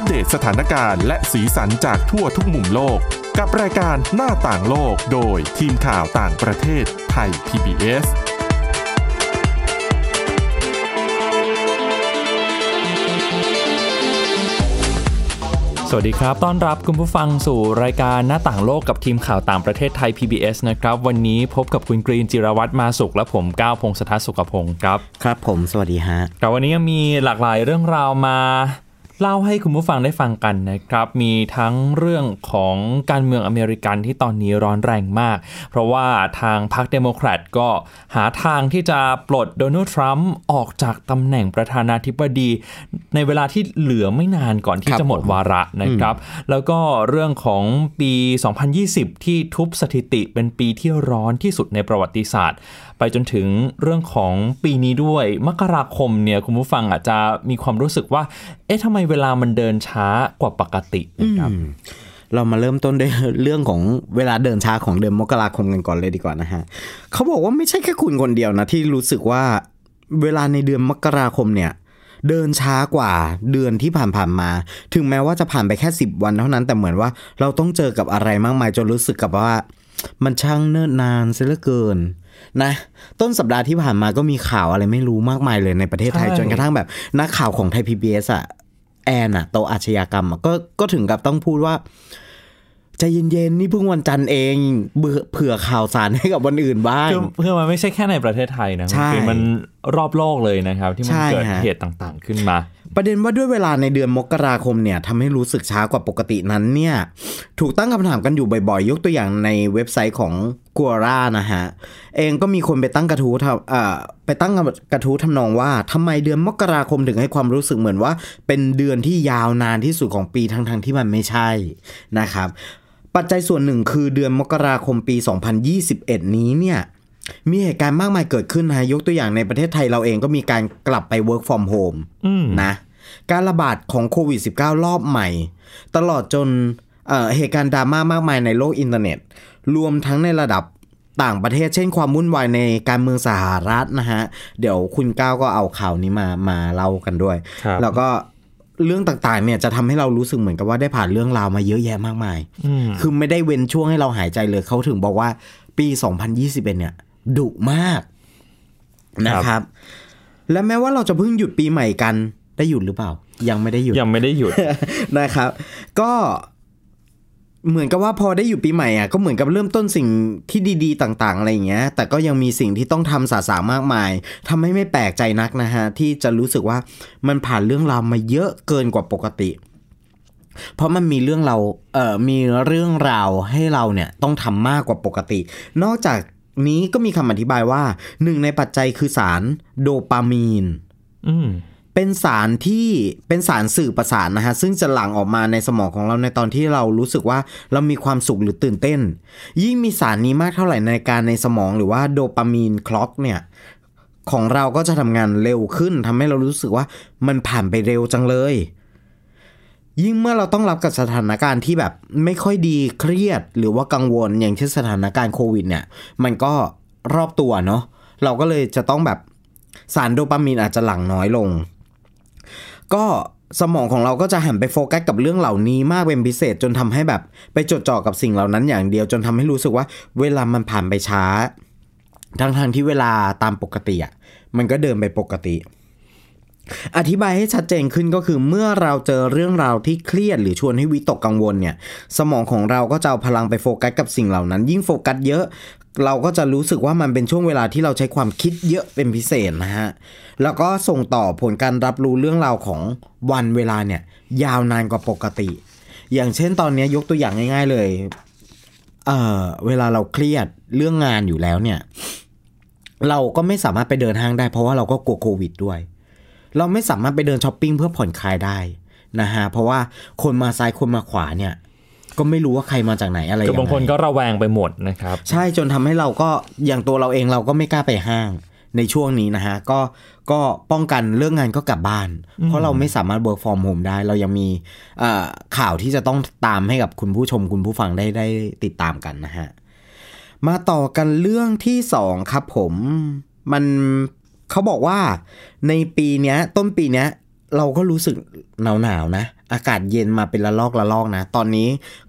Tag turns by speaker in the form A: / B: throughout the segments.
A: อัปเดตสถานการณ์และสีสันจากทั่วทุกมุมโลก กับรายการหน้าต่างโลกโดยทีมข่าวต่างประเทศไทย PBS
B: สวัสดีครับ ต้อนรับคุณผู้ฟังสู่รายการหน้าต่างโลกกับทีมข่าวต่างประเทศไทย PBS นะครับ วันนี้พบกับคุณกรีนจิรวัตรมาสุขและผมก้าวพงศธรสุขพงศ์ครับ
C: ครับผม สวัสดีฮะ
B: ครับวันนี้ยังมีหลากหลายเรื่องราวมา เล่าให้คุณผู้ฟังได้ฟังกันนะครับ มีทั้งเรื่องของการเมืองอเมริกันที่ตอนนี้ร้อนแรงมาก เพราะว่าทางพรรคเดโมแครตก็หาทางที่จะปลดโดนัลด์ทรัมป์ออกจากตำแหน่งประธานาธิบดี ในเวลาที่เหลือไม่นานก่อนที่
C: ครับ
B: จะหมด
C: ผม
B: วาระนะครับ แล้วก็เรื่องของปี 2020 ที่ทุบสถิติเป็นปีที่ร้อนที่สุดในประวัติศาสตร์ ไปจนถึงเรื่องของปีนี้ด้วยมกราคมเนี่ยคุณผู้ฟังอาจจะมีความรู้สึกว่า เอ๊ะทำไมเวลามันเดินช้ากว่าปกตินะครับ
C: เรามาเริ่มต้นด้วยเรื่องของเวลาเดินช้าของเดือนมกราคมกันก่อนเลยดีกว่านะฮะเขาบอกว่าไม่ใช่แค่คุณคนเดียวนะที่รู้สึกว่าเวลาในเดือนมกราคมเนี่ยเดินช้ากว่าเดือนที่ผ่านๆมา ถึงแม้ว่าจะผ่านไปแค่ 10 วันเท่านั้นแต่เหมือนว่าเราต้องเจอกับอะไรมากมายจนรู้สึกกับว่า มันช่างเนิ่นนานเสียเหลือเกิน นะต้นสัปดาห์ที่ผ่านมาก็มีข่าวอะไรไม่รู้มากมายเลยในประเทศไทย
B: ใช่
C: จนกระทั่งแบบนักข่าวของไทย PBS อะแอนอะโตะอาชญากรรมอะก็ก็ถึงกับต้องพูดว่าใจเย็นๆ นี่เพิ่งวันจันทร์เองเบื่อเผื่อข่าวสารให้กับวันอื่นบ้าง
B: คือคือมันไม่ใช่แค่ในประเทศไทยนะ
C: ใช่
B: คือมันรอบโลกเลยนะครับ ที่มัน
C: ใช่
B: เกิด
C: ฮะ
B: เหตุต่างๆ ขึ้นมา
C: ประเด็นว่าด้วยเวลาในเดือนมกราคมเนี่ยทำให้รู้สึกช้ากว่าปกตินั้นเนี่ย ถูกตั้งคำถามกันอยู่บ่อยๆ ยกตัวอย่างในเว็บไซต์ของ กัวร่านะฮะ เองก็มีคนไปตั้งกระทู้ทำเอ่อไปตั้งกระทู้ทำนองว่าทำไมเดือนมกราคมถึงให้ความรู้สึกเหมือนว่า เป็นเดือนที่ยาวนานที่สุดของปีทั้งๆที่มันไม่ใช่นะครับ ปัจจัยส่วนหนึ่งคือเดือนมกราคมปี 2021 นี้เนี่ยมีเหตุการณ์มากมายเกิดขึ้นนะฮะยกตัวอย่างในประเทศไทยเราเองก็มีการกลับไป work from home
B: อืม
C: นะการระบาดของโควิด -19 รอบใหม่ ตลอดจนเอ่อเหตุการณ์ดราม่ามากมายในโลกอินเทอร์เน็ตรวมทั้งในระดับต่างประเทศเช่นความวุ่นวายในการเมืองสหรัฐนะฮะ เดี๋ยวคุณก้าวก็เอาข่าวนี้มามาเล่ากันด้วย
B: ครับ
C: แล้วก็เรื่องต่างๆเนี่ยจะทำให้เรารู้สึกเหมือนกับว่าได้ผ่านเรื่องราวมาเยอะแยะมากมาย
B: อืม
C: คือไม่ได้เว้นช่วงให้เราหายใจเลยเขาถึงบอกว่าปี 2021 เนี่ยดุมากนะครับ และแม้ว่าเราจะเพิ่งหยุดปีใหม่กันได้หยุดหรือเปล่า ยังไม่ได้หยุด
B: ยังไม่ได้หยุด
C: นะครับ ก็ เหมือนกับว่าพอได้อยู่ปีใหม่อะก็เหมือนกับเริ่มต้นสิ่งที่ดีๆ ต่าง ๆ อะไรอย่างเงี้ย แต่ก็ยังมีสิ่งที่ต้องทำสาสามากมายทำให้ไม่แปลกใจนักนะฮะ ที่จะรู้สึกว่ามันผ่านเรื่องราวมาเยอะเกินกว่าปกติ เพราะมันมีเรื่องเราเอ่อมีเรื่องราวให้เราเนี่ยต้องทำมากกว่าปกติ นอกจากนี้ก็มีคำอธิบายว่าหนึ่งในปัจจัยคือสารโดปามีน
B: อืม
C: เป็นสารที่เป็นสารสื่อประสานนะฮะซึ่งจะหลั่งออกมาในสมองของเราในตอนที่เรารู้สึกว่าเรามีความสุขหรือตื่นเต้น ยิ่งมีสารนี้มากเท่าไหร่ในการในสมองหรือว่าโดปามีนคล็อกเนี่ยของเราก็จะทำงานเร็วขึ้นทำให้เรารู้สึกว่ามันผ่านไปเร็วจังเลย ยิ่งเมื่อเราต้องรับกับสถานการณ์ที่แบบไม่ค่อยดีเครียดหรือว่ากังวลอย่างเช่นสถานการณ์โควิดเนี่ย มันก็รอบตัวเนาะเราก็เลยจะต้องแบบสารโดปามีนอาจจะหลั่งน้อยลง ก็สมองของเราก็จะหันไปโฟกัสกับเรื่องเหล่านี้มากเป็นพิเศษจนทำให้แบบ ไปจดจ่อกับสิ่งเหล่านั้นอย่างเดียว จนทำให้รู้สึกว่าเวลามันผ่านไปช้า ทั้งทางๆที่เวลาตามปกติอะมันก็เดินไปปกติ อธิบายให้ชัดเจนขึ้นก็คือเมื่อเราเจอเรื่องราวที่เครียดหรือชวนให้วิตกกังวลเนี่ย สมองของเราก็จะเอาพลังไปโฟกัสกับสิ่งเหล่านั้น ยิ่งโฟกัสเยอะ เราก็จะรู้สึกว่ามันเป็นช่วงเวลาที่เราใช้ความคิดเยอะเป็นพิเศษนะฮะ แล้วก็ส่งต่อผลการรับรู้เรื่องราวของวันเวลาเนี่ย ยาวนานกว่าปกติ อย่างเช่นตอนนี้ยกตัวอย่างง่าย ๆเลย เออเวลาเราเครียดเรื่องงานอยู่แล้วเนี่ย เราก็ไม่สามารถไปเดินห้างได้เพราะว่าเราก็กลัวโควิดด้วย เราไม่สามารถไปเดินช้อปปิ้งเพื่อผ่อนคลายได้นะฮะเพราะว่าคนมาซ้ายคนมาขวาเนี่ย ก็ไม่รู้ว่าใครมาจากไหนอะไร
B: คือบางคน
C: ยังไง
B: ก็ระแวงไปหมดนะครับ
C: ใช่จนทำให้เราก็อย่างตัวเราเองเราก็ไม่กล้าไปห้างในช่วงนี้นะฮะก็ก็ป้องกันเรื่องงานก็กลับบ้าน เพราะเราไม่สามารถ work from home ได้ เรายังมีเอ่อข่าวที่จะต้องตามให้กับคุณผู้ชมคุณผู้ฟังได้ได้ติดตามกันนะฮะมาต่อกันเรื่องที่สองครับผมมัน เขาบอกว่าในปีเนี้ยต้นปีเนี้ยเราก็รู้สึกหนาวหนาวๆนะ อากาศเย็นมาเป็นละลอกละลอกนะ ตอนนี้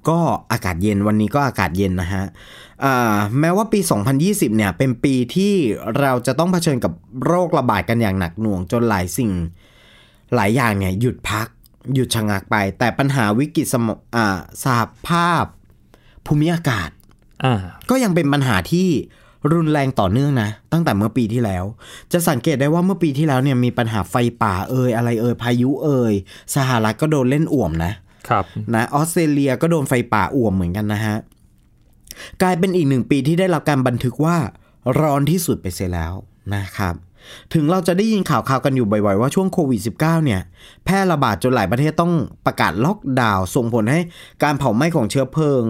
C: ก็อากาศเย็นวันนี้ก็อากาศเย็นนะฮะอ่าแม้ว่าปี 2020 เนี่ย เป็นปีที่เราจะต้องเผชิญกับโรคระบาดกันอย่างหนักหน่วงจนหลายสิ่ง หลายอย่างเนี่ยหยุดพัก หยุดชะงักไป แต่ปัญหาวิกฤตสมอ่าสหภาพภูมิอากาศ
B: อ่า
C: ก็ยังเป็นปัญหาที่ รุนแรงต่อเนื่องนะ ตั้งแต่เมื่อปีที่แล้ว จะสังเกตได้ว่าเมื่อปีที่แล้วเนี่ยมีปัญหาไฟป่าเอ่ยอะไรเอ่ยพายุเอ่ยสหรัฐก็โดนเล่นอ่วมนะครับนะออสเตรเลียก็โดนไฟป่าอ่วมเหมือนกันนะฮะกลายเป็นอีกหนึ่งปีที่ได้รับการบันทึกว่าร้อนที่สุดไปเสียแล้วนะครับ ถึงเราจะได้ยินข่าวๆกันอยู่บ่อยๆ ว่าช่วงโควิด -19 เนี่ย แพร่ระบาดจนหลายประเทศต้องประกาศล็อกดาวน์ส่งผลให้การเผาไหม้ของเชื้อเพลิง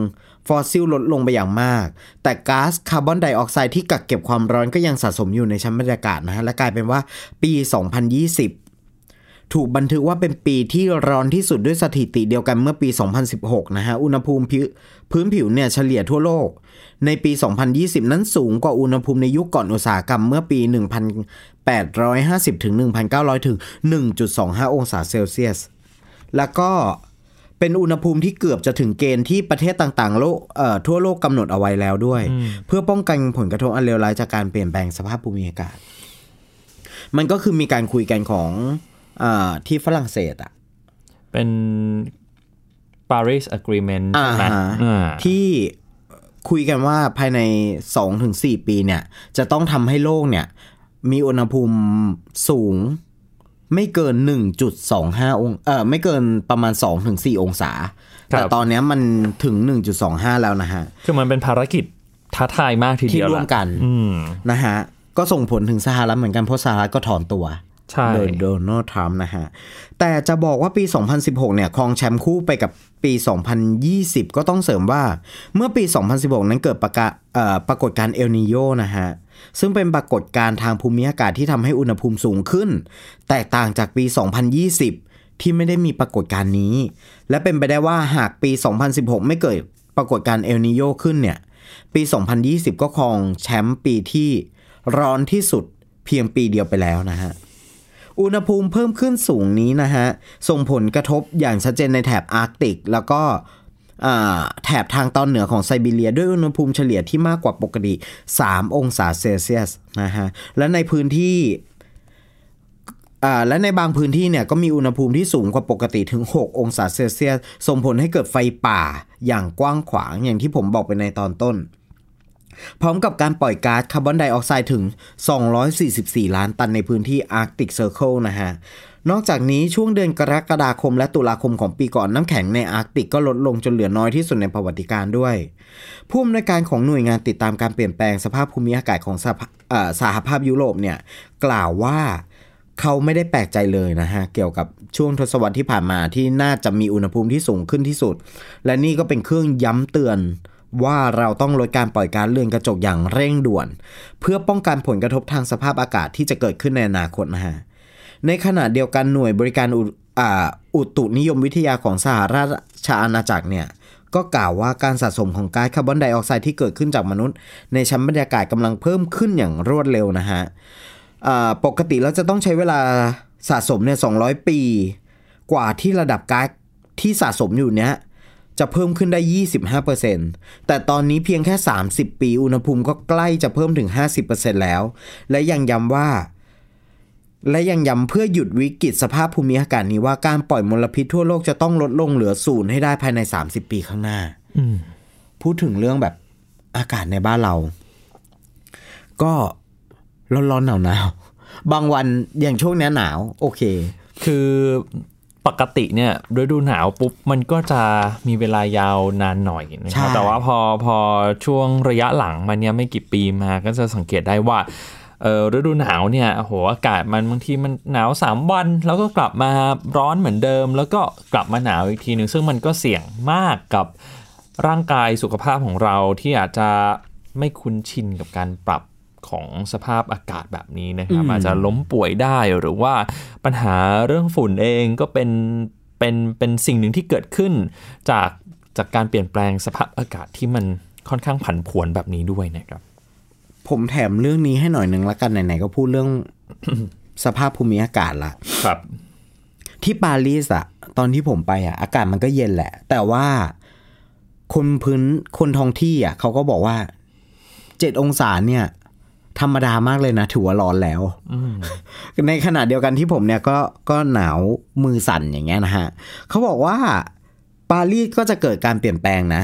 C: ฟอสซิลลดลงไปอย่างมาก แต่ก๊าซคาร์บอนไดออกไซด์ที่กักเก็บความร้อนก็ยังสะสมอยู่ในชั้นบรรยากาศนะฮะและกลายเป็นว่าปี 2020 ถูกบันทึกว่าเป็นปีที่ร้อนที่สุดด้วยสถิติเดียวกันเมื่อปี 2016 นะฮะอุณหภูมิพื้นผิวเนี่ยเฉลี่ยทั่วโลก ในปี 2020 นั้นสูงกว่าอุณหภูมิในยุคก่อนอุตสาหกรรมเมื่อปี 1850 ถึง 1900 ถึง 1.25 องศาเซลเซียส แล้วก็ เป็นอุณหภูมิที่เกือบจะถึงเกณฑ์ที่ประเทศต่างๆโลกเอ่อทั่วโลกกำหนดเอาไว้แล้วด้วย เพื่อป้องกันผลกระทบอันเลวร้ายจากการเปลี่ยนแปลงสภาพภูมิอากาศ มันก็คือมีการคุยกันของอาที่ฝรั่งเศสอะ
B: เป็น Paris Agreement ใช่ไหม
C: อ่าฮะ
B: อ่า
C: ที่คุยกันว่าภายใน 2-4 ปีเนี่ย จะต้องทำให้โลกเนี่ย มีอุณหภูมิสูง ไม่เกิน 1.25 องเออไม่เกินประมาณ 2-4 องศา แต่ตอนเนี้ยมันถึง 1.25 แล้วนะฮะ
B: คือมันเป็นภารกิจท้าทายมากที
C: ที่
B: เดียว
C: ร่วม
B: ล่ะ
C: กัน
B: อืม
C: นะฮะ ก็ส่งผลถึงสหรัฐเหมือนกัน เพราะสหรัฐก็ถอนตัว
B: ใช่
C: โดยโดนัลด์ทรัมป์นะฮะ แต่จะบอกว่าปี 2016 เนี่ยครองแชมป์คู่ไปกับ ปี 2020 ก็ต้องเสริมว่า เมื่อปี 2016 นั้นเกิดปรกาเอ่อปรากฏการณ์เอลนิโยนะฮะ ซึ่งเป็นปรากฏการณ์ทางภูมิอากาศที่ทำให้อุณหภูมิสูงขึ้น แตกต่างจากปี 2020 ที่ไม่ได้มีปรากฏการณ์นี้ และเป็นไปได้ว่าหากปี 2016 ไม่เกิดปรากฏการณ์เอลนิโยขึ้นเนี่ย ปี 2020 ก็ครองแชมป์ปีที่ร้อนที่สุดเพียงปีเดียวไปแล้วนะฮะ อุณหภูมิเพิ่มขึ้นสูงนี้นะฮะ ส่งผลกระทบอย่างชัดเจนในแถบอาร์กติก แล้วก็แถบทางตอนเหนือของไซบีเรีย ด้วยอุณหภูมิเฉลี่ยที่มากกว่าปกติ 3 องศาเซลเซียสนะฮะ และในพื้นที่และในบางพื้นที่เนี่ยก็มีอุณหภูมิที่สูงกว่าปกติถึง 6 องศาเซลเซียส ส่งผลให้เกิดไฟป่าอย่างกว้างขวางอย่างที่ผมบอกไปในตอนต้น พร้อมกับการปล่อยก๊าซคาร์บอนไดออกไซด์ถึง 244 ล้านตันในพื้นที่ Arctic Circle นะฮะนอกจากนี้ช่วงเดือนกรกฎาคมและตุลาคมของปีก่อนน้ำแข็งในอาร์กติกก็ลดลงจนเหลือน้อยที่สุดในประวัติการณ์ด้วย ผู้อำนวยการของหน่วยงานติดตามการเปลี่ยนแปลงสภาพภูมิอากาศของสหภาเอ่อสหภาพยุโรปเนี่ยกล่าวว่าเขาไม่ได้แปลกใจเลยนะฮะ เกี่ยวกับช่วงทศวรรษที่ผ่านมาที่น่าจะมีอุณหภูมิที่สูงขึ้นที่สุด และนี่ก็เป็นเครื่องย้ำเตือน ว่าเราต้องลดการปล่อยกาซเรือนกระจกอย่างเร่งด่วน เพื่อป้องกันผลกระทบทางสภาพอากาศที่จะเกิดขึ้นในอนาคตนะฮะในขณะเดียวกันหน่วยบริการอุอ่าอุตุนิยมวิทยาของสหราชอาณาจักรเนี่ยก็กล่าวว่าการสะสมของก๊าซคาร์บอนไดออกไซด์ที่เกิดขึ้นจากมนุษย์ ในชั้นบรรยากาศกำลังเพิ่มขึ้นอย่างรวดเร็วนะฮะปกติแล้วจะต้องใช้เวลาสะสมเนี่ย200 ปี กว่าที่ระดับก๊าซที่สะสมอยู่เนี้ย จะเพิ่มขึ้นได้ 25%แต่ตอนนี้เพียงแค่ 30 ปี อุณหภูมิก็ใกล้จะเพิ่มถึง 50%แล้ว และยังย้ำว่า และยังย้ำเพื่อหยุดวิกฤตสภาพภูมิอากาศนี้ว่าการปล่อยมลพิษทั่วโลกจะต้องลดลงเหลือศูนย์ให้ได้ภายใน 30 ปีข้างหน้า
B: อืม
C: พูดถึงเรื่องแบบอากาศในบ้านเรา ก็ร้อนๆหนาวๆบางวันอย่างช่วงเนี้ยหนาว โอเค
B: คือ ปกติเนี่ยฤดูหนาวปุ๊บมันก็จะมีเวลายาวนานหน่อยนะค
C: ใช่
B: รับแต่ว่าพอพอช่วงระยะหลังมันเนี่ยไม่กี่ปีมาก็จะสังเกตได้ว่าเออฤดูหนาวเนี่ยโอ้โหอากาศมันบางทีมันหนาว 3 วัน แล้วก็กลับมาร้อนเหมือนเดิม แล้วก็กลับมาหนาวอีกทีหนึ่งซึ่งมันก็เสี่ยงมากกับร่างกายสุขภาพของเราที่อาจจะไม่คุ้นชินกับการปรับ ของสภาพอากาศแบบนี้นะครับอาจจะล้มป่วยได้หรือว่าปัญหาเรื่องฝุ่นเองก็เป็นเป็นเป็นสิ่งหนึ่งที่เกิดขึ้น จากจากการเปลี่ยนแปลงสภาพอากาศที่มันค่อนข้างผันผวนแบบนี้ด้วยนะครับ
C: ผมแถมเรื่องนี้ให้หน่อยหนึ่งละกันไหนๆก็พูดเรื่องสภาพภูมิอากาศละ
B: ครับ
C: ที่ปารีสอะตอนที่ผมไปอะอากาศมันก็เย็นแหละ แต่ว่าคนพื้นคนท้องที่อะเขาก็บอกว่าเจ็ดองศาเนี่ย ธรรมดามากเลยนะ ถือว่าร้อนแล้ว ในขณะเดียวกันที่ผมเนี่ยก็ก็หนาวมือสั่นอย่างเงี้ยนะฮะเขาบอกว่าปารีสก็จะเกิดการเปลี่ยนแปลงนะ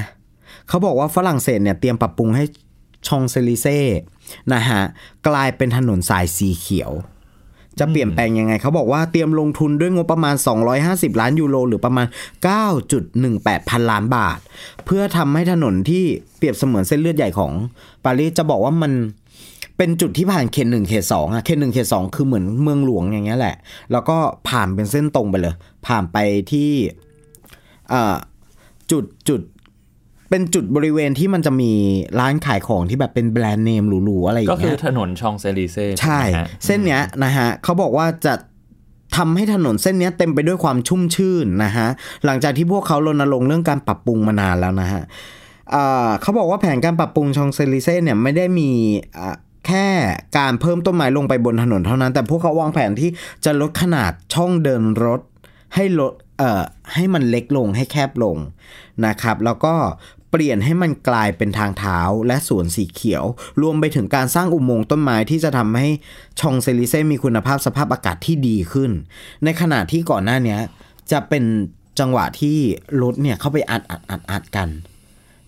C: เขาบอกว่าฝรั่งเศสเนี่ยเตรียมปรับปรุงให้ชองเซลิเซ่นะฮะกลายเป็นถนนสายสีเขียว จะเปลี่ยนแปลงยังไง เขาบอกว่าเตรียมลงทุนด้วยงบประมาณ 250 ล้านยูโร หรือประมาณ 9.18 พันล้านบาท เพื่อทำให้ถนนที่เปรียบเสมือนเส้นเลือดใหญ่ของปารีสจะบอกว่ามัน เป็นจุดที่ผ่านเขตหนึ่งเขตสองอะเขตหนึ่งเขตสองคือเหมือนเมืองหลวงอย่างเงี้ยแหละ แล้วก็ผ่านเป็นเส้นตรงไปเลย ผ่านไปที่อ่าจุดจุดเป็นจุดบริเวณที่มันจะมีร้านขายของที่แบบเป็นแบรนด์เนมหรูๆอะไรอย่าง
B: ก็
C: เงี้ย
B: คือถนนชองเซลีเซ่
C: ใช่
B: ไหมฮะ
C: เส้นเนี้ยนะฮะเขาบอกว่าจะทำให้ถนนเส้นเนี้ยเต็มไปด้วยความชุ่มชื่นนะฮะ หลังจากที่พวกเขารณรงค์เรื่องการปรับปรุงมานานแล้วนะฮะอ่าเขาบอกว่าแผนการปรับปรุงชองเซลิเซ่เนี่ยไม่ได้มีอ่า แค่การเพิ่มต้นไม้ลงไปบนถนนเท่านั้น แต่พวกเขาวางแผนที่จะลดขนาดช่องเดินรถให้ลดเอ่อให้มันเล็กลงให้แคบลงนะครับ แล้วก็เปลี่ยนให้มันกลายเป็นทางเท้าและสวนสีเขียว รวมไปถึงการสร้างอุโมงค์ต้นไม้ที่จะทำให้ชองเซลิเซ่มีคุณภาพสภาพอากาศที่ดีขึ้น ในขณะที่ก่อนหน้านี้จะเป็นจังหวะที่รถเนี่ยเข้าไปอัดอัดอัดอัดกัน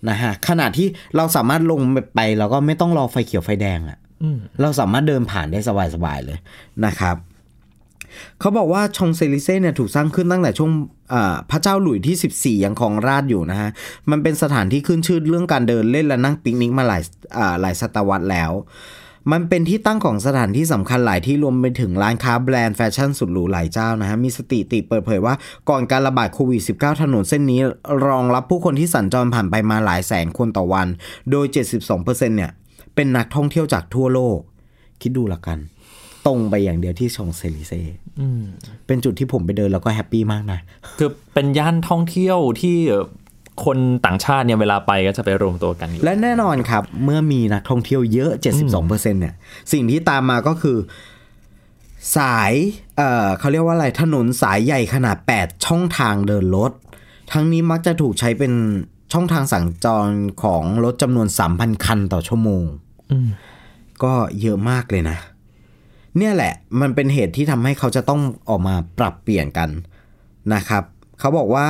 C: นะฮะขณะที่เราสามารถลงไปแล้วก็ไม่ต้องรอไฟเขียวไฟแดงอะ เราสามารถเดินผ่านได้สบายๆเลยนะครับ เขาบอกว่าชองเซลิเซ่เนี่ยถูกสร้างขึ้นตั้งแต่ช่วงพระเจ้าหลุยส์ที่ 14 ยังครองราชย์อยู่นะฮะ มันเป็นสถานที่ขึ้นชื่อเรื่องการเดินเล่นและนั่งปิกนิกมาหลายหลายศตวรรษแล้ว มันเป็นที่ตั้งของสถานที่สำคัญหลายที่รวมไปถึงร้านค้าแบรนด์แฟชั่นสุดหรูหลายเจ้านะฮะ มีสถิติเปิดเผยว่าก่อนการระบาดโควิด -19 ถนนเส้นนี้รองรับผู้คนที่สัญจรผ่านไปมาหลายแสนคนต่อวัน โดย 72%เนี่ย เป็นนักท่องเที่ยวจากทั่วโลก คิดดูละกัน ตรงไปอย่างเดียวที่ชองเซลิเซ่เป็นจุดที่ผมไปเดินแล้วก็ happy มากนะ
B: คือเป็นย่านท่องเที่ยวที่คนต่างชาติเนี่ยเวลาไปก็จะไปรวมตัวกันอยู่
C: และแน่นอนครับ เมื่อมีนักท่องเที่ยวเยอะ 72%เนี่ย สิ่งที่ตามมาก็คือ สายเอ่อเขาเรียกว่าอะไรถนนสายใหญ่ขนาด 8 ช่องทางเดินรถ ทั้งนี้มักจะถูกใช้เป็นช่องทางสัญจรของรถจำนวน 3,000 คันต่อชั่วโมง ก็เยอะมากเลยนะ เนี่ยแหละ มันเป็นเหตุที่ทำให้เขาจะต้องออกมาปรับเปลี่ยนกันนะครับ เขาบอกว่า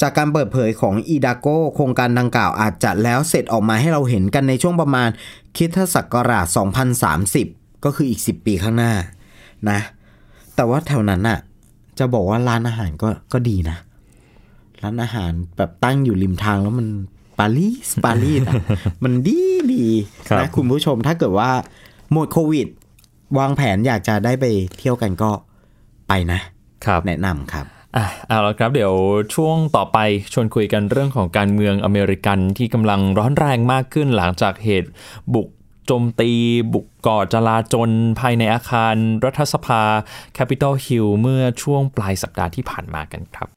C: จากการเปิดเผยของอีดาโกโครงการดังกล่าวอาจจะแล้วเสร็จออกมาให้เราเห็นกันในช่วงประมาณคิดศักราช 2030 ก็คืออีก 10 ปีข้างหน้านะ แต่ว่าแถวนั้นน่ะ จะบอกว่าร้านอาหารก็ก็ดีนะ ร้านอาหารแบบตั้งอยู่ริมทางแล้วมันปารีสปารีสอะ มันดี ดี
B: ครับ
C: นะคุณผู้ชมถ้าเกิดว่าหมดโควิด วางแผนอยากจะได้ไปเที่ยวกันก็ไปนะ
B: ครับ
C: แนะนำครับ
B: อะเอาละครับเดี๋ยวช่วงต่อไปชวนคุยกันเรื่องของการเมืองอเมริกันที่กำลังร้อนแรงมากขึ้นหลังจากเหตุบุกโจมตี บุกก่อจลาจลภายในอาคารรัฐสภา Capitol Hill เมื่อช่วงปลายสัปดาห์ที่ผ่านมากันครับ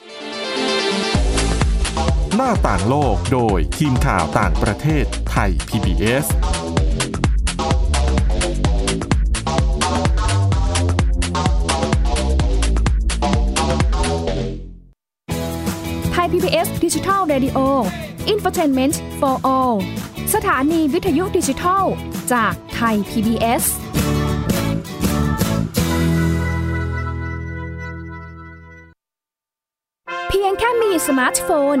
A: หน้าต่างโลกโดยทีมข่าวต่างประเทศไทย PBS
D: ไทย PBS ดิจิทัล Radio Infotainment for All สถานีวิทยุดิจิทัล จากไทย PBS เพียงแค่มีสมาร์ทโฟน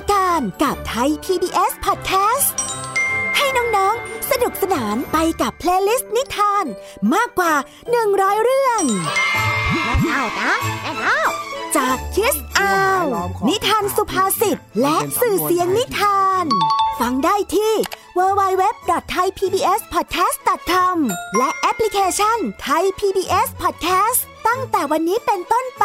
E: าการกับไทย PBS Podcast ให้น้องๆ สนุกสนานไปกับเพลย์ลิสต์นิทาน มากกว่า 100 เรื่องแม่เท่านะแม่เท่าจากคิสอาว นิทานสุภาษิตและสื่อเสียงนิทาน ฟังได้ที่ www.thaipbspodcast.com และแอปพลิเคชัน Thai PBS Podcast ตั้งแต่วันนี้เป็นต้นไป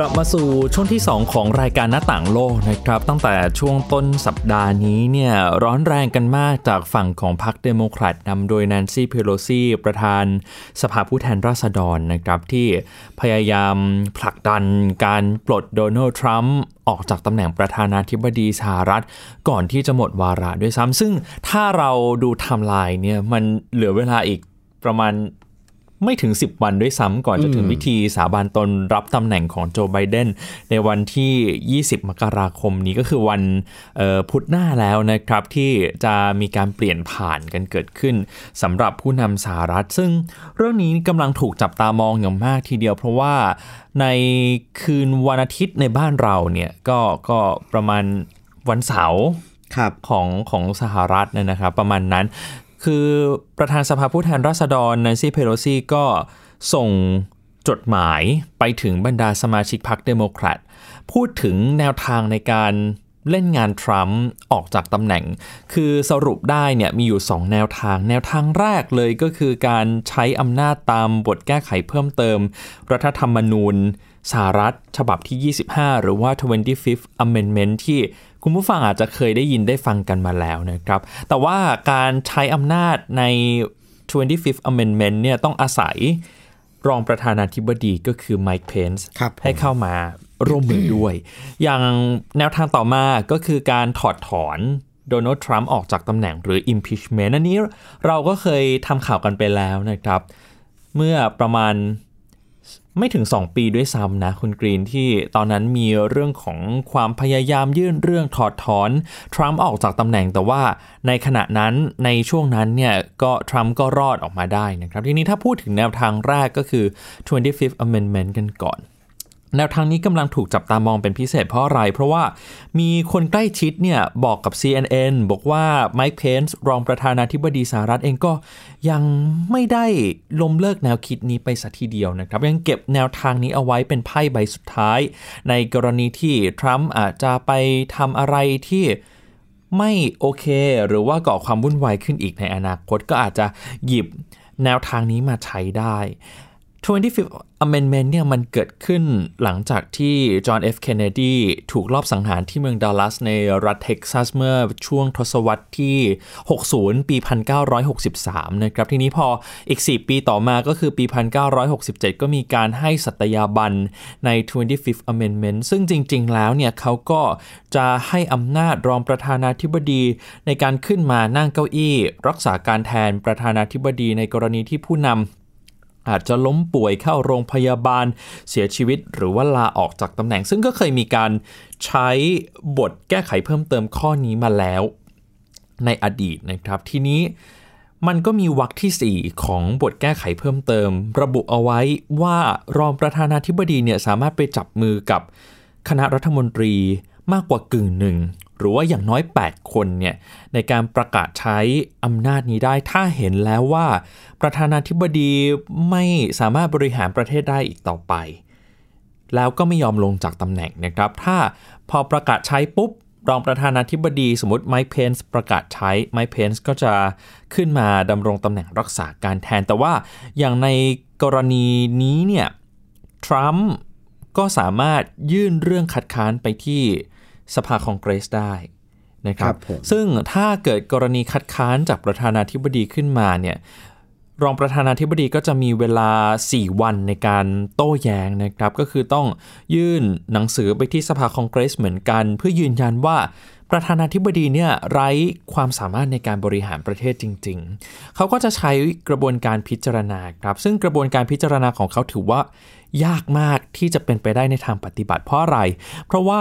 B: กลับมาสู่ช่วงที่ 2 ของรายการหน้าต่างโลกนะครับ ตั้งแต่ช่วงต้นสัปดาห์นี้เนี่ยร้อนแรงกันมากจากฝั่งของพรรคเดโมแครตนำโดยแนนซี่เพโลซีประธานสภาผู้แทนราษฎรนะครับที่พยายามผลักดันการปลดโดนัลด์ทรัมป์ออกจากตำแหน่งประธานาธิบดีสหรัฐ ก่อนที่จะหมดวาระด้วยซ้ำซึ่งถ้าเราดูไทม์ไลน์เนี่ยมันเหลือเวลาอีกประมาณ ไม่ถึง 10 วันด้วยซ้ำก่อนจะถึงพิธีสาบานตนรับตำแหน่งของโจไบเดนในวันที่ 20 มกราคมนี้ก็คือวันเอ่อพุธหน้าแล้วนะครับ ที่จะมีการเปลี่ยนผ่านกันเกิดขึ้นสำหรับผู้นำสหรัฐ ซึ่งเรื่องนี้กำลังถูกจับตามองอย่างมากทีเดียวเพราะว่าในคืนวันอาทิตย์ในบ้านเราเนี่ยก็ก็ประมาณวันเสาร์
C: ครับ
B: ของของสหรัฐเนยนะครับ ประมาณนั้น คือประธานสภาผู้แทนราษฎรแนนซี่เพโลซีก็ส่งจดหมายไปถึงบรรดาสมาชิกพรรคเดโมแครตพูดถึงแนวทางในการเล่นงานทรัมป์ออกจากตำแหน่ง คือสรุปได้เนี่ยมีอยู่ 2 แนวทาง แนวทางแรกเลยก็คือการใช้อำนาจตามบทแก้ไขเพิ่มเติม รัฐธรรมนูญสหรัฐฉบับที่ 25 หรือว่า 25th Amendment ที่ คุณผู้ฟังอาจจะเคยได้ยินได้ฟังกันมาแล้วนะครับ แต่ว่าการใช้อำนาจใน 25th Amendment เนี่ยต้องอาศัยรองประธานาธิบดีก็คือไมค์เพนส์
C: ครับผม
B: ให้เข้ามาร่วมมือด้วย อย่างแนวทางต่อมาก็คือการถอดถอนโดนัลด์ทรัมป์ออกจากตำแหน่งหรือ impeachment อันนี้เราก็เคยทำข่าวกันไปแล้วนะครับ เมื่อประมาณ ไม่ถึง 2 ปีด้วยซ้ำนะคุณกรีนที่ตอนนั้นมีเรื่องของความพยายามยื่นเรื่องถอดถอน ทรัมป์ออกจากตำแหน่งแต่ว่าในขณะนั้นในช่วงนั้นเนี่ยก็ทรัมป์ก็รอดออกมาได้นะครับ ทีนี้ถ้าพูดถึงแนวทางแรกก็คือ 25th Amendment กันก่อน แนวทางนี้กำลังถูกจับตามองเป็นพิเศษเพราะอะไร เพราะว่ามีคนใกล้ชิดเนี่ยบอกกับ CNN บอกว่าไมค์เพนส์รองประธานาธิบดีสหรัฐเองก็ยังไม่ได้ล้มเลิกแนวคิดนี้ไปสัทีเดียวนะครับ ยังเก็บแนวทางนี้เอาไว้เป็นไพ่ใบสุดท้าย ในกรณีที่ทรัมป์อาจจะไปทำอะไรที่ไม่โอเค หรือว่าก่อความวุ่นวายขึ้นอีกในอนาคตก็อาจจะหยิบแนวทางนี้มาใช้ได้ 25th Amendment เนี่ยมันเกิดขึ้นหลังจากที่จอห์น F. Kennedy ถูกลอบสังหารที่เมืองดัลลัสในรัฐเท็กซัสเมื่อช่วงทศวรรษที่ 60 ปี 1963 นะครับ ทีนี้พออีก 4 ปีต่อมาก็คือปี 1967 ก็มีการให้สัตยาบันใน 25th Amendment ซึ่งจริง ๆ แล้วเนี่ยเขาก็จะให้อำนาจรองประธานาธิบดีในการขึ้นมานั่งเก้าอี้ รักษาการแทนประธานาธิบดีในกรณีที่ผู้นำ อาจจะล้มป่วยเข้าโรงพยาบาลเสียชีวิต หรือว่าลาออกจากตำแหน่ง ซึ่งก็เคยมีการใช้บทแก้ไขเพิ่มเติมข้อนี้มาแล้วในอดีตนะครับทีนี้มันก็มีวรรคที่ 4 ของบทแก้ไขเพิ่มเติม ระบุเอาไว้ว่ารองประธานาธิบดีเนี่ยสามารถไปจับมือกับคณะรัฐมนตรี มากกว่ากึ่งหนึ่ง หรือว่าอย่างน้อย 8 คนเนี่ยในการประกาศใช้อำนาจนี้ได้ถ้าเห็นแล้วว่า ประธานาธิบดีไม่สามารถบริหารประเทศได้อีกต่อไป แล้วก็ไม่ยอมลงจากตำแหน่งนะครับ ถ้าพอประกาศใช้ปุ๊บรองประธานาธิบดีสมมติไมค์เพนส์ประกาศใช้ไมค์เพนส์ก็จะขึ้นมาดำรงตำแหน่งรักษาการแทน แต่ว่าอย่างในกรณีนี้เนี่ยทรัมป์ก็สามารถยื่นเรื่องคัดค้านไปที่ สภาคองเกรสได้นะครับ
C: ครับผม
B: ซึ่งถ้าเกิดกรณีคัดค้านจากประธานาธิบดีขึ้นมาเนี่ยรองประธานาธิบดีก็จะมีเวลา 4 วันในการโต้แย้งนะครับ ก็คือต้องยื่นหนังสือไปที่สภาคองเกรสเหมือนกัน เพื่อยืนยันว่าประธานาธิบดีเนี่ยไร้ความสามารถในการบริหารประเทศจริง ๆ เขาก็จะใช้กระบวนการพิจารณาครับ ซึ่งกระบวนการพิจารณาของเขาถือว่ายากมากที่จะเป็นไปได้ในทางปฏิบัติเพราะอะไร เพราะว่า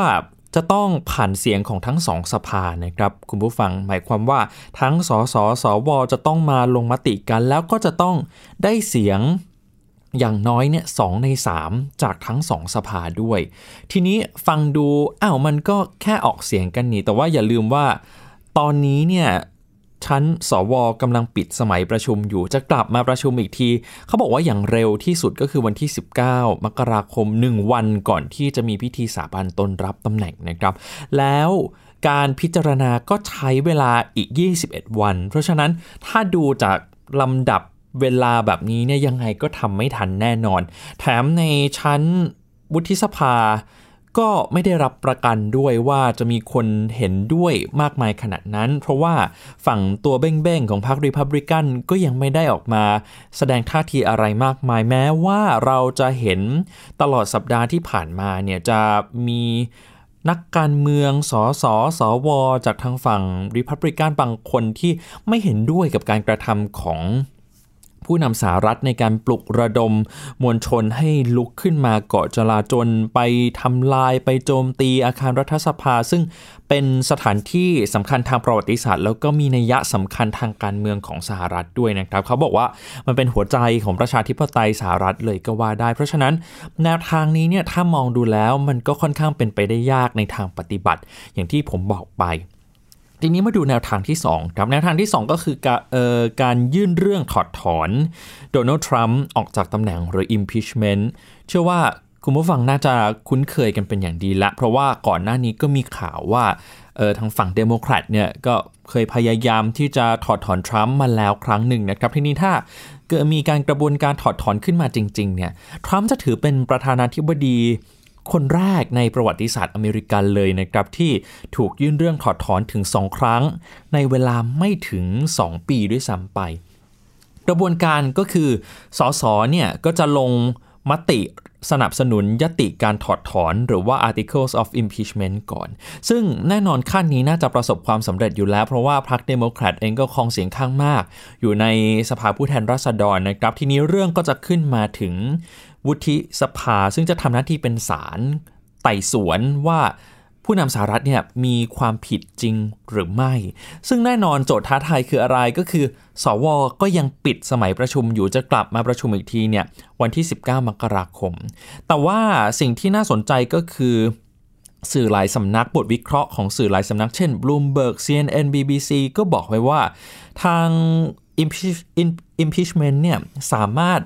B: จะต้องผ่านเสียงของทั้งสองสภานะครับ คุณผู้ฟังหมายความว่าทั้งสสสวจะต้องมาลงมติกัน แล้วก็จะต้องได้เสียงอย่างน้อยเนี่ยสใน 3 จากทั้งสองสภาด้วย ทีนี้ฟังดูอ้าวมันก็แค่ออกเสียงกันนี่ แต่ว่าอย่าลืมว่าตอนนี้เนี่ย ชั้น สวกำลังปิดสมัยประชุมอยู่จะกลับมาประชุมอีกที เขาบอกว่าอย่างเร็วที่สุดก็คือวันที่ 19 มกราคม 1 วันก่อนที่จะมีพิธีสาบานตนรับตำแหน่งนะครับ แล้วการพิจารณาก็ใช้เวลาอีก 21 วัน เพราะฉะนั้นถ้าดูจากลำดับเวลาแบบนี้เนี่ยยังไงก็ทำไม่ทันแน่นอน แถมในชั้นวุฒิสภา ก็ไม่ได้รับประกันด้วยว่าจะมีคนเห็นด้วยมากมายขนาดนั้น เพราะว่าฝั่งตัวเบ้งๆของพรรครีพับลิกันก็ยังไม่ได้ออกมาแสดงท่าทีอะไรมากมายแม้ว่าเราจะเห็นตลอดสัปดาห์ที่ผ่านมาเนี่ยจะมีนักการเมืองสสสวจากทางฝั่งริพับลิกันบางคนที่ไม่เห็นด้วยกับการกระทำของ ผู้นำสหรัฐในการปลุกระดมมวลชนให้ลุกขึ้นมาเกาะจลาจลไปทำลายไปโจมตีอาคารรัฐสภา ซึ่งเป็นสถานที่สำคัญทางประวัติศาสตร์ แล้วก็มีนัยยะสำคัญทางการเมืองของสหรัฐด้วยนะครับ เขาบอกว่ามันเป็นหัวใจของประชาธิปไตยสหรัฐเลยก็ว่าได้ เพราะฉะนั้นแนวทางนี้เนี่ยถ้ามองดูแล้วมันก็ค่อนข้างเป็นไปได้ยากในทางปฏิบัติ อย่างที่ผมบอกไป ทีนี้มาดูแนวทางที่2ครับแนวทางที่ 2 ก็คือการเอ่อการยื่นเรื่องถอดถอนโดนัลด์ทรัมป์ออกจากตำแหน่งหรือ impeachment เชื่อว่าคุณผู้ฟังน่าจะคุ้นเคยกันเป็นอย่างดีละ เพราะว่าก่อนหน้านี้ก็มีข่าวว่าทางฝั่งเดโมแครตเนี่ยก็เคยพยายามที่จะถอดถอนทรัมป์มาแล้วครั้งหนึ่งนะครับ ทีนี้ถ้าเกิดมีการกระบวนการถอดถอนขึ้นมาจริงๆเนี่ยทรัมป์จะถือเป็นประธานาธิบดี คนแรกในประวัติศาสตร์อเมริกันเลยนะครับ ที่ถูกยื่นเรื่องถอดถอนถึง 2 ครั้ง ในเวลาไม่ถึง 2 ปีด้วยซ้ำไป กระบวนการก็คือสสเนี่ยก็จะลงมติสนับสนุนยติการถอดถอน หรือว่า articles of impeachment ก่อน ซึ่งแน่นอนขั้นนี้น่าจะประสบความสำเร็จอยู่แล้ว เพราะว่าพรรคเดโมแครตเองก็ครองเสียงข้างมาก อยู่ในสภาผู้แทนราษฎรนะครับ ทีนี้เรื่องก็จะขึ้นมาถึงวุฒิสภา ซึ่งจะทำหน้าที่เป็นศาลไต่สวนว่าผู้นำสหรัฐเนี่ยมีความผิดจริงหรือไม่ ซึ่งแน่นอนโจทย์ท้าทายคืออะไรก็คือ สวก็ยังปิดสมัยประชุมอยู่จะกลับมาประชุมอีกทีเนี่ยวันที่ 19 มกราคม แต่ว่าสิ่งที่น่าสนใจก็คือสื่อหลายสำนักบทวิเคราะห์ของสื่อหลายสำนักเช่น Bloomberg CNN BBC ก็บอกไว้ว่าทาง impeachment เนี่ยสามารถ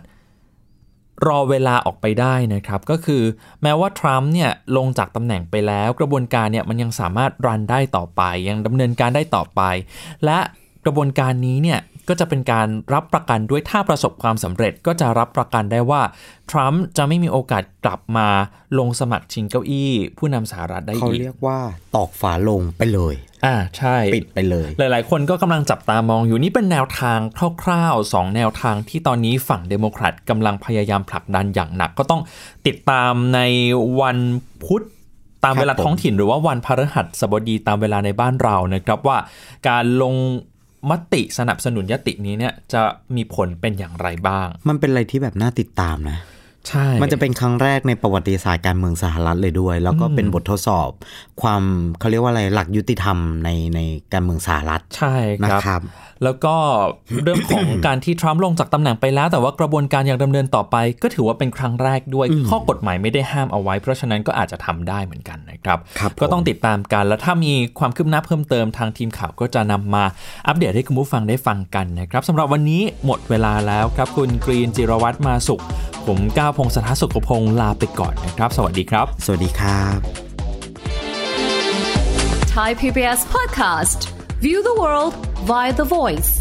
B: รอเวลาออกไปได้นะครับ ก็คือแม้ว่าทรัมป์เนี่ยลงจากตำแหน่งไปแล้ว กระบวนการเนี่ยมันยังสามารถรันได้ต่อไป ยังดำเนินการได้ต่อไป และกระบวนการนี้เนี่ยก็จะเป็นการรับประกันด้วยถ้าประสบความสำเร็จก็จะรับประกันได้ว่า ทรัมป์จะไม่มีโอกาสกลับมาลงสมัครชิงเก้าอี้ ผู้นำสหรัฐได้อีก
C: เขาเรียกว่าตอกฝาลงไปเลย
B: อ่าใช่
C: ปิดไปเลย
B: หลาย ๆ คนก็กำลังจับตามองอยู่นี่เป็นแนวทางคร่าวๆ 2 แนวทางที่ตอนนี้ฝั่งเดโมแครตกำลังพยายามผลักดันอย่างหนัก ก็ต้องติดตามในวันพุธตามเวลาท้องถิ่นหรือว่าวันพฤหัสบดีตามเวลาในบ้านเรานะครับว่าการลงมติสนับสนุนยตินี้เนี่ยจะมีผลเป็นอย่างไรบ้าง
C: มันเป็นอะไรที่แบบน่าติดตามนะ
B: ใช่
C: มันจะเป็นครั้งแรกในประวัติศาสตร์การเมืองสหรัฐเลยด้วย แล้วก็เป็นบททดสอบ ความเขาเรียกว่าอะไรหลักยุติธรรมในในการเมืองสหรัฐ
B: ใช่
C: นะครับ
B: แล้วก็เรื่องของการที่ทรัมป์ลงจากตำแหน่งไปแล้ว แต่ว่ากระบวนการยังดำเนินต่อไป ก็ถือว่าเป็นครั้งแรกด้วยข้อกฎหมายไม่ได้ห้ามเอาไว้ เพราะฉะนั้นก็อาจจะทำได้เหมือนกันนะครับ
C: ครับ
B: ก็ต้อง
C: ผม
B: ติดตามกันแล้วถ้ามีความคืบหน้าเพิ่มเติมทางทีมข่าวก็จะนำมาอัปเดตให้คุณผู้ฟังได้ฟังกันนะครับสำหรับวันนี้หมดเวลาแล้วครับคุณกรีนจิรวัตรมาสุขผมก้าวพงศธรสุขพงศ์ลาไปก่อนนะครับ สวัสดีครับ
C: สวัสดีครับ
F: Thai PBS podcast. View the world via the voice.